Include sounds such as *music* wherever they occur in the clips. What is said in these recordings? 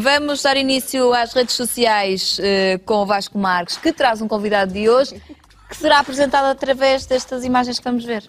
Vamos dar início às redes sociais eh, com o Vasco Marques, que traz um convidado de hoje, que será apresentado através destas imagens que vamos ver.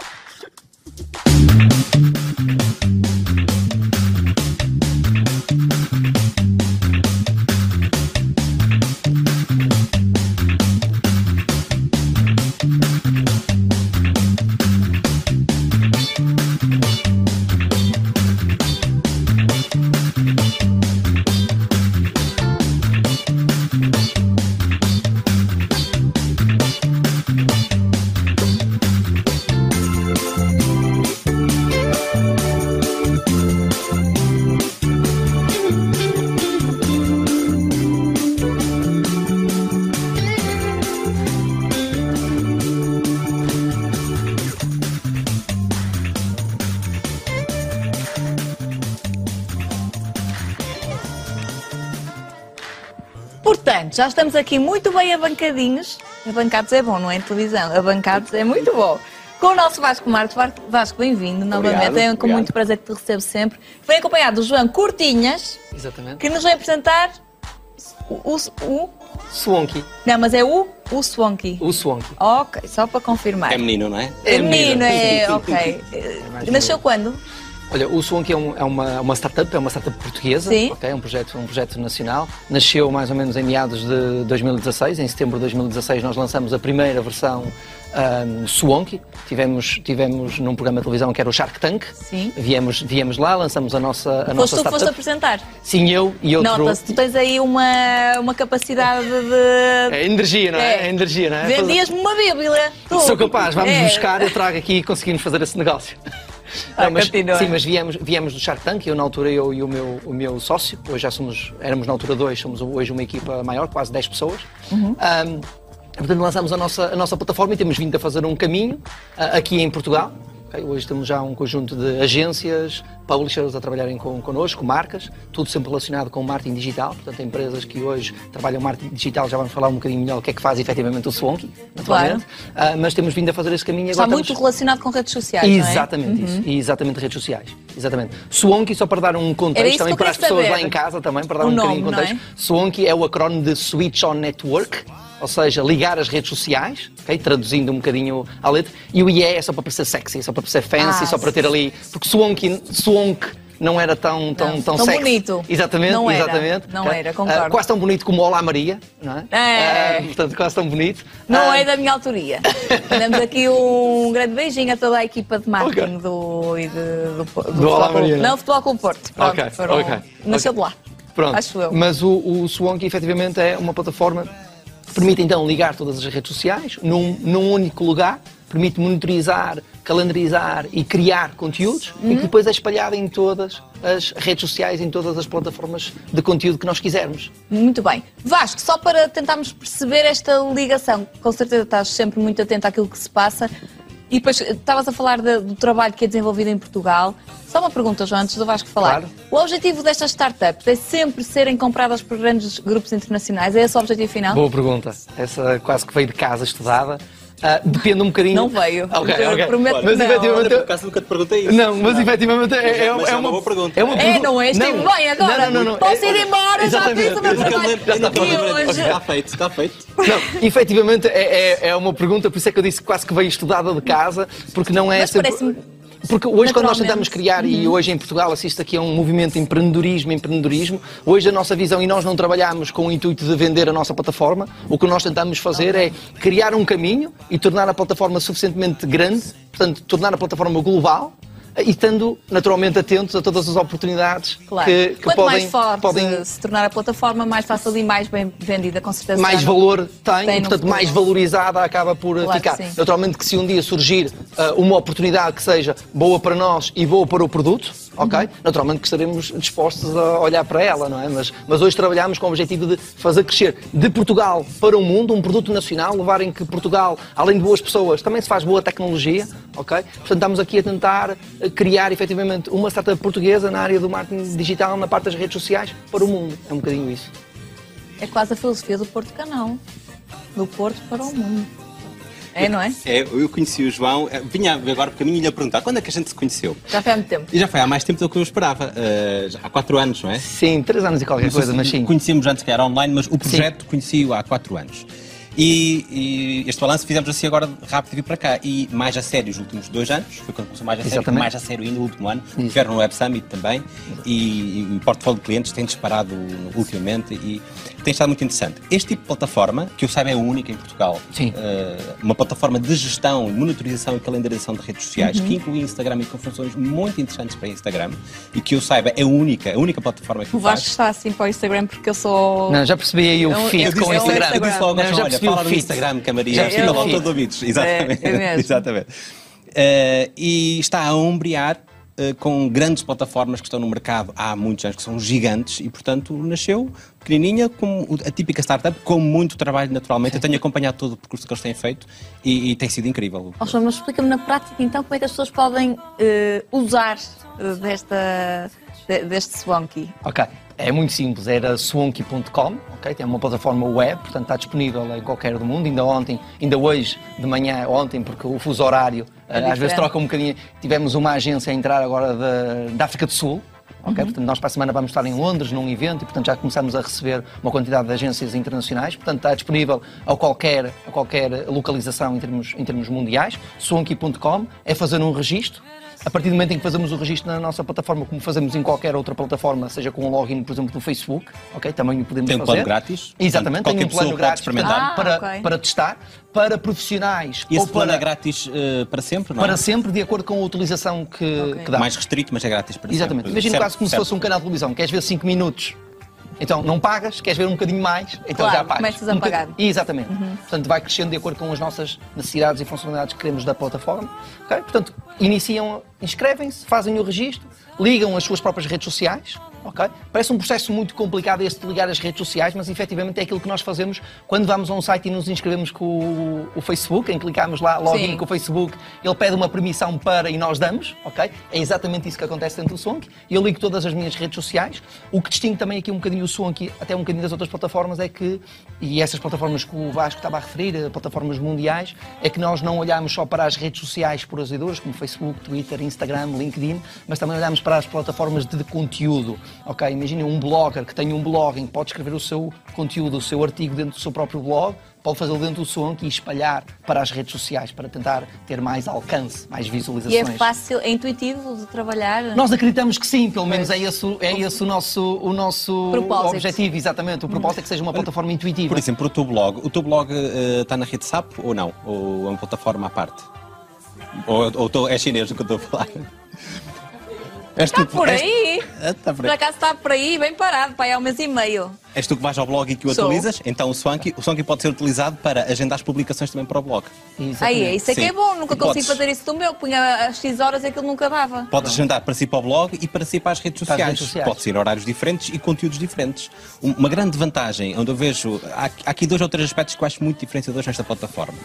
Portanto, já estamos aqui muito bem abancadinhos. Abancados é bom, não é em televisão. Abancados é muito bom. Com o nosso Vasco Marques. Vasco, bem-vindo novamente. Obrigado, É com obrigado. muito prazer que te recebo sempre. Vem acompanhado do João Cortinhas, Exatamente. que nos vai apresentar o. o, o- Swanky. não, mas é o, o Swanky. O Swanky. Ok, só para confirmar. É menino, não é? É É menino, menino. é, ok. *laughs* Nasceu quando? Olha, o Swanky é, um- é uma, uma startup, é uma startup portuguesa, Sim. ok? É um projeto, um projeto nacional. Nasceu mais ou menos em meados de 2016. Em setembro de 2016 nós lançamos a primeira versão um, Swanky. Tivemos, tivemos num programa de televisão que era o Shark Tank. Sim. Viemos, viemos lá, lançamos a nossa, a Foste nossa tu que foste startup. apresentar. Sim, eu e outro... Nota-se, tu tens aí uma, uma capacidade de. É energia, não é? É. É energia, não é? Vendias-me uma Bíblia. Tu. Sou capaz, vamos É. buscar, eu trago aqui e conseguimos fazer esse negócio. Ah, Não, mas, sim, mas viemos, viemos do Shark Tank, eu na altura eu e o meu, o meu sócio, hoje já somos, éramos na altura dois, somos hoje uma equipa maior, quase 10 pessoas. Uhum. Ahm, portanto, lançamos a nossa, a nossa plataforma e temos vindo a fazer um caminho ah, aqui em Portugal. Ok? Hoje temos já um conjunto de agências, publishers a trabalharem com, connosco, marcas, tudo sempre relacionado com marketing digital. Portanto, empresas que hoje trabalham marketing digital, já vamos falar um bocadinho melhor o que é que faz efetivamente o Swanky, naturalmente. Ah, mas temos vindo a fazer esse caminho Está muito estamos- relacionado com redes sociais, não é? Uhum. Exatamente isso. E exatamente redes sociais. Exatamente. Swanky, só para dar um contexto também para as pessoas saber. lá em casa também, para dar O um nome, bocadinho de é? contexto. Swanky é o acrónimo de Switch on Network, ou seja, ligar as redes sociais, ok? traduzindo um bocadinho a letra. E o IE é só para parecer sexy, só para parecer fancy, Ah, só para ter ali. Porque Swanky, Swank não era tão, tão, Não, tão, tão sexy. bonito. Exatamente, Não era, exatamente. não ok? era, concordo. Ah, quase tão bonito como Olá Maria, não é? É. Ah, portanto, quase tão bonito. Não Ah, é da minha autoria. *laughs* Mandamos aqui um grande beijinho a toda a equipa de marketing do, e de, do, do, Futebol Olá Clube- Maria, não é? Não, Futebol Clube Porto. Pronto, Ok, foram, ok, Nasceu ok. de lá. Pronto. Acho eu. Mas o, o efetivamente é uma plataforma permite então ligar todas as redes sociais num, num único lugar, permite monitorizar, calendarizar e criar conteúdos e Uhum. que depois é espalhado em todas as redes sociais, em todas as plataformas de conteúdo que nós quisermos. Muito bem. Vasco, só para tentarmos perceber esta ligação, com certeza estás sempre muito atento àquilo que se passa. E depois estavas a falar de- do trabalho que é desenvolvido em Portugal. Só uma pergunta, João, antes do Vasco falar. Claro. O objetivo destas startups é sempre serem compradas por grandes grupos internacionais? É esse o objetivo final? Boa pergunta. Essa quase que veio de casa estudada. Ah, depende um bocadinho. Não veio. Ok, Eu ok. prometo que Mas não. efetivamente. Olha, por acaso nunca te perguntei isso. Não, mas efetivamente é, é, Mas é é uma, uma boa pergunta. É, uma É, pergunta- não é? Estive Não. bem agora. Não, não, não, não. Posso É- ir embora, já Exatamente. fiz o meu trabalho. E hoje- Está feito, está feito. Não, efetivamente é, é, é uma pergunta, por isso é que eu disse que quase que veio estudada de casa, porque não é Mas sempre. parece-me Porque hoje, quando nós tentamos criar, e hoje em Portugal assiste aqui a um movimento de empreendedorismo, empreendedorismo, hoje a nossa visão, e nós não trabalhamos com o intuito de vender a nossa plataforma, o que nós tentamos fazer é criar um caminho e tornar a plataforma suficientemente grande, portanto, tornar a plataforma global, e estando naturalmente atentos a todas as oportunidades Claro. que, que Quanto podem, mais forte podem se tornar a plataforma, mais fácil e mais bem vendida, com certeza. mais valor tem, Tem e, portanto, mais valorizada acaba por Claro que ficar. sim. Naturalmente que se um dia surgir uh, uma oportunidade que seja boa para nós e boa para o produto, ok? Uhum. Naturalmente que estaremos dispostos a olhar para ela, não é? Mas, mas hoje trabalhamos com o objetivo de fazer crescer de Portugal para o mundo um produto nacional, levar em que Portugal, além de boas pessoas, também se faz boa tecnologia, ok? Portanto, estamos aqui a tentar criar efetivamente uma startup portuguesa na área do marketing digital, na parte das redes sociais, para o mundo. É um bocadinho isso. É quase a filosofia do Porto Canal. Do Porto para o mundo. É, não é? É, eu conheci o João, eh, vinha agora por caminho e lhe a perguntar quando é que a gente se conheceu? Já foi há muito tempo. E já foi há mais tempo do que eu esperava, já há quatro anos, não é? Sim, três anos e qualquer coisa, mas sim. Conhecíamos antes que era online, mas o projeto conheci-o há quatro anos. E, e este balanço fizemos assim agora rápido vir para cá. E mais a sério os últimos dois anos, foi quando começou mais a sério, mais a sério ainda no último ano. Tiveram no Web Summit também. E, e o portfólio de clientes tem disparado ultimamente e tem estado muito interessante. Este tipo de plataforma, que eu saiba é única em Portugal, Sim. eh, uma plataforma de gestão, monitorização e calendarização de redes sociais, que inclui Instagram e com funções muito interessantes para Instagram e que eu saiba é única, a única plataforma que O o faz. Vasco está assim para o Instagram porque eu sou. Não, já percebi aí o fit eu com o Instagram. Eu disse logo, Não, já olha, fala o no fit. Instagram o volta de ouvidos. Exatamente. É, é mesmo. Exatamente. Eh, e está a ombrear com grandes plataformas que estão no mercado há muitos anos, que são gigantes, e portanto nasceu pequenininha, como a típica startup, com muito trabalho naturalmente. Eu tenho *laughs* acompanhado todo o percurso que eles têm feito e, e tem sido incrível. João, mas explica-me na prática então como é que as pessoas podem eh, usar eh, desta, de- deste Swanky. Ok, é muito simples, era swanky.com, ok? Tem uma plataforma web, portanto está disponível em qualquer do mundo. Ainda ontem, ainda hoje de manhã, ontem, porque o fuso horário eh, às vezes diferente. troca um bocadinho. Tivemos uma agência a entrar agora da, da África do Sul. Ok? Portanto, nós para a semana vamos estar em Londres, num evento, e portanto já começamos a receber uma quantidade de agências internacionais. Portanto, está disponível a qualquer, a qualquer localização em termos, em termos mundiais. Swanky.com é fazer um registro. A partir do momento em que fazemos o registro na nossa plataforma, como fazemos em qualquer outra plataforma, seja com um login, por exemplo, no Facebook, ok? Também o podemos Tem um fazer. plano grátis? Exatamente, tem um plano grátis experimentar. Ah, para, ok. para testar, para profissionais E ou esse plano para, é grátis eh, para sempre, não é? para sempre, de acordo com a utilização que, Ok. que dá. Mais restrito, mas é grátis para Exatamente. sempre. Imagina Certo, quase como certo. se fosse um canal de televisão. Queres ver 5 minutos? Então não pagas, queres ver um bocadinho mais, então Claro, já pagas. começas a Um pagar. bocadinho- Exatamente. Portanto, vai crescendo de acordo com as nossas necessidades e funcionalidades que queremos da plataforma. ok? Portanto, iniciam, inscrevem-se, fazem o registro, ligam as suas próprias redes sociais. Parece um processo muito complicado este de ligar as redes sociais, mas efetivamente é aquilo que nós fazemos quando vamos a um site e nos inscrevemos com o, o Facebook, em clicamos lá, login Sim. com o Facebook, ele pede uma permissão para e nós damos, ok? É exatamente isso que acontece dentro do Swank. Eu ligo todas as minhas redes sociais. O que distingue também aqui um bocadinho o Swank, até um bocadinho das outras plataformas, é que, e essas plataformas que o Vasco estava a referir, eh, plataformas mundiais, é que nós não olhamos só para as redes sociais exploradoras, como Facebook, Twitter, Instagram, LinkedIn, mas também olhamos para as plataformas de conteúdo, ok? Imaginem um blogger que tem um blog em que pode escrever o seu conteúdo, o seu artigo dentro do seu próprio blog, pode fazê-lo dentro do Swank e espalhar para as redes sociais, para tentar ter mais alcance, mais E visualizações. é fácil, é intuitivo de trabalhar. Nós acreditamos que sim, pelo menos é esse, o- é esse o nosso, o nosso Propósito. objetivo, exatamente. O propósito é que seja uma plataforma intuitiva. Por exemplo, o teu blog, o teu blog eh, está na rede SAP ou não? Ou é uma plataforma à parte? Ou, ou tô- é chinês o que eu estou a falar? Está por aí. Está por Por aí. acaso está por aí, bem parado, pai, há um mês e meio. És tu que vais ao blog e que o Sou. atualizas? Então o Swanky, o Swanky pode ser utilizado para agendar as publicações também para o blog. Exatamente. Aí, isso é que Sim. é bom, nunca E consigo podes- fazer isso do meu. Punha às X horas e aquilo nunca dava. Podes agendar para si para o blog e para si para as redes Para sociais. redes sociais. Pode ser horários diferentes e conteúdos diferentes. Um- Uma grande vantagem, onde eu vejo. Há, há aqui dois ou três aspectos que eu acho muito diferenciadores nesta plataforma.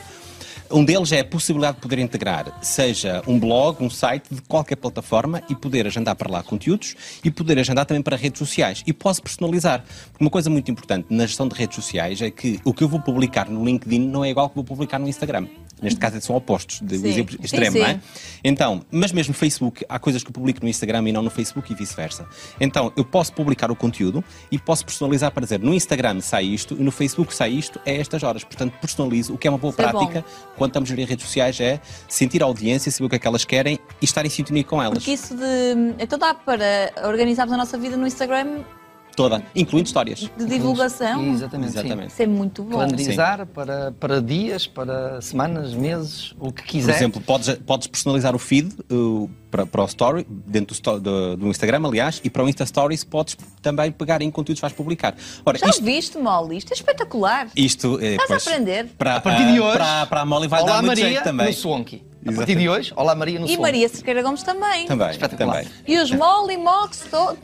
Um deles é a possibilidade de poder integrar, seja um blog, um site de qualquer plataforma e poder agendar para lá conteúdos e poder agendar também para redes sociais. E posso personalizar. Uma coisa muito importante na gestão de redes sociais é que o que eu vou publicar no LinkedIn não é igual ao que vou publicar no Instagram. Neste caso são opostos, de Sim. exemplo Sim, extremo, sim. não é? Então, mas mesmo no Facebook, há coisas que eu publico no Instagram e não no Facebook e vice-versa. Então, eu posso publicar o conteúdo e posso personalizar para dizer no Instagram sai isto e no Facebook sai isto a estas horas. Portanto, personalizo, o que é uma boa Isso é prática quando estamos gerir redes sociais é sentir a audiência, saber o que é que elas querem e estar em sintonia com elas. Porque isso de. Então dá para organizarmos a nossa vida no Instagram Toda, incluindo histórias. de divulgação. Exatamente. sim. Exatamente. Isso é muito bom. Calendarizar para, para dias, para semanas, meses, o que Por quiser. exemplo, podes, podes personalizar o feed uh, para, para o story, dentro do, do, do Instagram, aliás, e para o Insta Stories podes também pegar em conteúdos que vais publicar. Ora, Já isto, viste, Molly? Isto é espetacular. Isto, eh, Estás a pois, aprender. Para, A partir de hoje, Para, para a Molly vai Olá dar muito Maria jeito também. no. A partir de hoje, Olá Maria no E. Maria Cerqueira Gomes também. Também, Espetacular. também. E os Molly, Mox, to-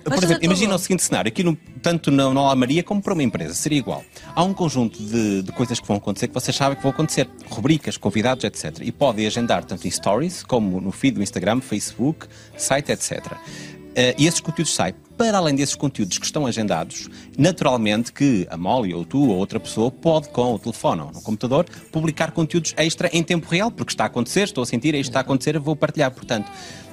tudo. Por Mas exemplo, imagina o seguinte cenário, aqui no, tanto na Olá Maria como para uma empresa, seria igual. Há um conjunto de, de coisas que vão acontecer que vocês sabem que vão acontecer, rubricas, convidados, etc. E podem agendar tanto em stories como no feed do Instagram, Facebook, site, etc. eh, e esses conteúdos saem. Para além desses conteúdos que estão agendados, naturalmente que a Molly ou tu ou outra pessoa pode, com o telefone ou no computador, publicar conteúdos extra em tempo real, porque está a acontecer, estou a sentir, isto está a acontecer, vou partilhar. Portanto,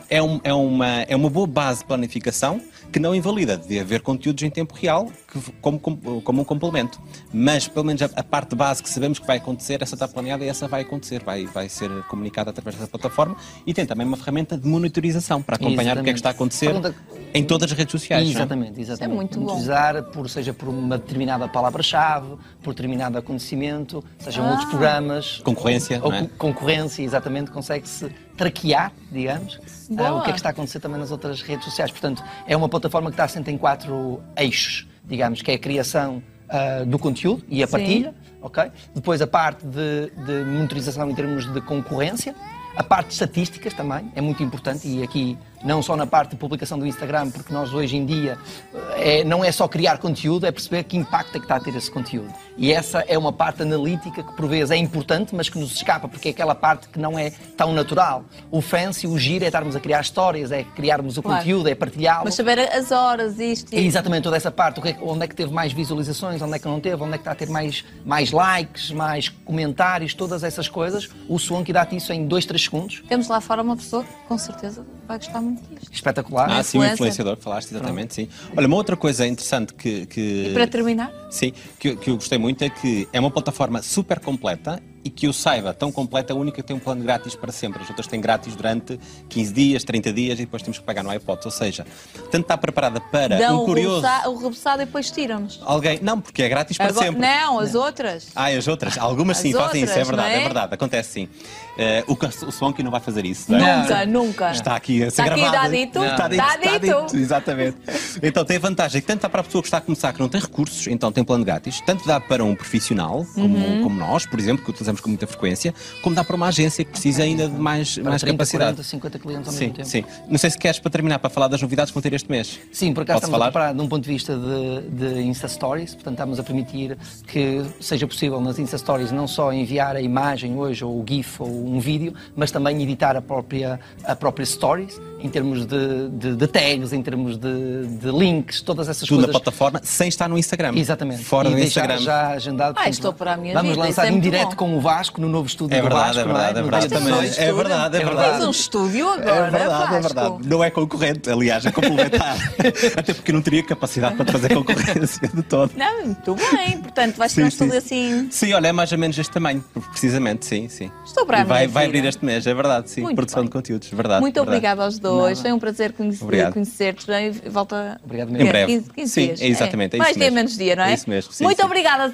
é, um- é uma, é uma boa base de planificação que não invalida de haver conteúdos em tempo real que, como, como, como um complemento. Mas, pelo menos, a, a parte base que sabemos que vai acontecer, essa está planeada e essa vai acontecer, vai, vai ser comunicada através dessa plataforma e tem também uma ferramenta de monitorização para acompanhar o que é que está a acontecer Pergunta- em todas as redes sociais. não é? Exatamente, exatamente. muito bom. Monetizar, por, seja por uma determinada palavra-chave, por determinado acontecimento, sejam Ah. outros programas. Concorrência, Ou, não é? co- concorrência, exatamente, consegue-se traquear, digamos, ah, o que é que está a acontecer também nas outras redes sociais. Portanto, é uma plataforma que está assente em quatro eixos, digamos, que é a criação ah, do conteúdo e a Sim. partilha, ok? Depois a parte de, de monitorização em termos de concorrência, a parte de estatísticas também é muito importante e aqui não só na parte de publicação do Instagram, porque nós hoje em dia eh, é, não é só criar conteúdo, é perceber que impacto é que está a ter esse conteúdo. E essa é uma parte analítica que por vezes é importante, mas que nos escapa, porque é aquela parte que não é tão natural. O fancy, o giro é estarmos a criar histórias, é criarmos o Claro. conteúdo, é partilhá-lo. Mas saber as horas, isto É e... exatamente toda essa parte, é onde é que teve mais visualizações, onde é que não teve, onde é que está a ter mais, mais likes, mais comentários, todas essas coisas. O Swanky dá-te isso em 2, 3 segundos. Temos lá fora uma pessoa com certeza vai gostar muito disto. Espetacular. Ah, sim, o influencer. influenciador, falaste exatamente, sim. Olha, uma outra coisa interessante que. que E para terminar, Sim, que, que eu gostei muito é que é uma plataforma super completa e que eu saiba, tão completa, a única que tem um plano grátis para sempre. As outras têm grátis durante 15 dias, 30 dias e depois temos que pagar no iPod. Ou seja, tanto está preparada para dão um o curioso. o rebuçado e depois tiram-nos. Alguém. Não, porque é grátis para Agora- sempre. Não, as outras. Ah, as outras? Algumas As sim, fazem isso, é outras, verdade, não é? é verdade, acontece sim. Eh, o, o Swanky não vai fazer isso, não é? Nunca, nunca. Está aqui a ser Está aqui, gravado. está dito? Está dito, Está está dito. dito, exatamente. Então tem a vantagem que tanto dá para a pessoa que está a começar que não tem recursos, então tem plano grátis, tanto dá para um profissional, como, Uhum. como nós, por exemplo, que utilizamos com muita frequência, como dá para uma agência que precisa ainda de mais, Para mais 30, capacidade. 40, 50 clientes ao Sim, mesmo tempo. sim. Não sei se queres para terminar para falar das novidades que vão ter este mês. Sim, por acaso estamos falar? a preparar de um ponto de vista de, de Insta Stories, portanto estamos a permitir que seja possível nas Insta Stories não só enviar a imagem hoje, ou o GIF, ou um vídeo, mas também editar a própria, a própria Stories, em termos de, de, de tags, em termos de, de links, todas essas Tudo na coisas. plataforma, sem estar no Instagram. Exatamente. Fora e do deixar Instagram. já agendado. Ah, estou para a minha Vamos vida, lançar é em muito direto bom. Com o Vasco no novo estúdio É do verdade, Vasco, é verdade, não é No verdade. dia Também, 16. é verdade, é É verdade. Um estúdio agora, É verdade, é verdade. Não é concorrente, aliás, é complementar. *laughs* Até porque não teria capacidade para fazer concorrência de todo. Não, muito bem. Portanto, vais ter um estúdio sim. assim. Sim, olha, é mais ou menos este tamanho, precisamente, sim, sim. Estou para a E vai, vai abrir este mês, é verdade, sim. Muito Produção bem. de conteúdos, verdade. Muito verdade. obrigada aos dois. Foi um prazer conhecer-te. Bem, Volta Obrigado Em mesmo. breve. 15, 15 Sim, dias. é exatamente, é Mais isso mesmo. menos dia, não é? É isso mesmo, sim, Muito sim. obrigada.